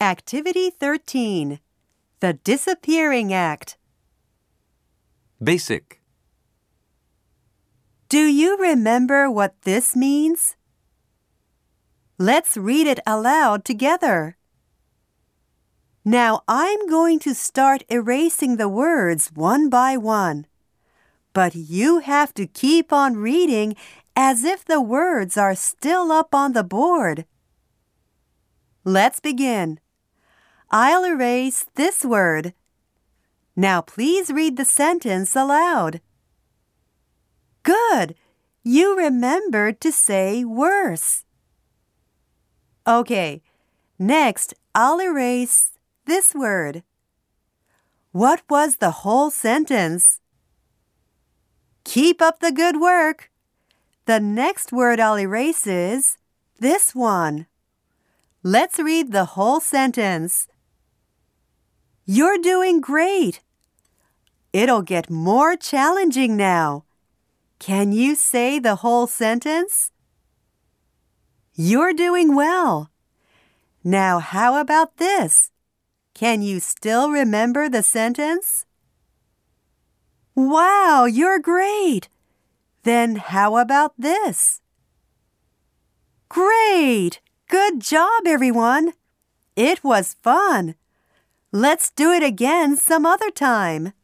Activity 13 The Disappearing Act. Basic. Do you remember what this means? Let's read it aloud together. Now I'm going to start erasing the words one by one. But you have to keep on reading as if the words are still up on the board. Let's begin. I'll erase this word. Now please read the sentence aloud. Good! You remembered to say worse. Okay, next I'll erase this word. What was the whole sentence? Keep up the good work. The next word I'll erase is this one. Let's read the whole sentence. You're doing great. It'll get more challenging now. Can you say the whole sentence? You're doing well. Now, how about this? Can you still remember the sentence? Wow, you're great. Then how about this? Great! Good job, everyone. It was fun. Let's do it again some other time.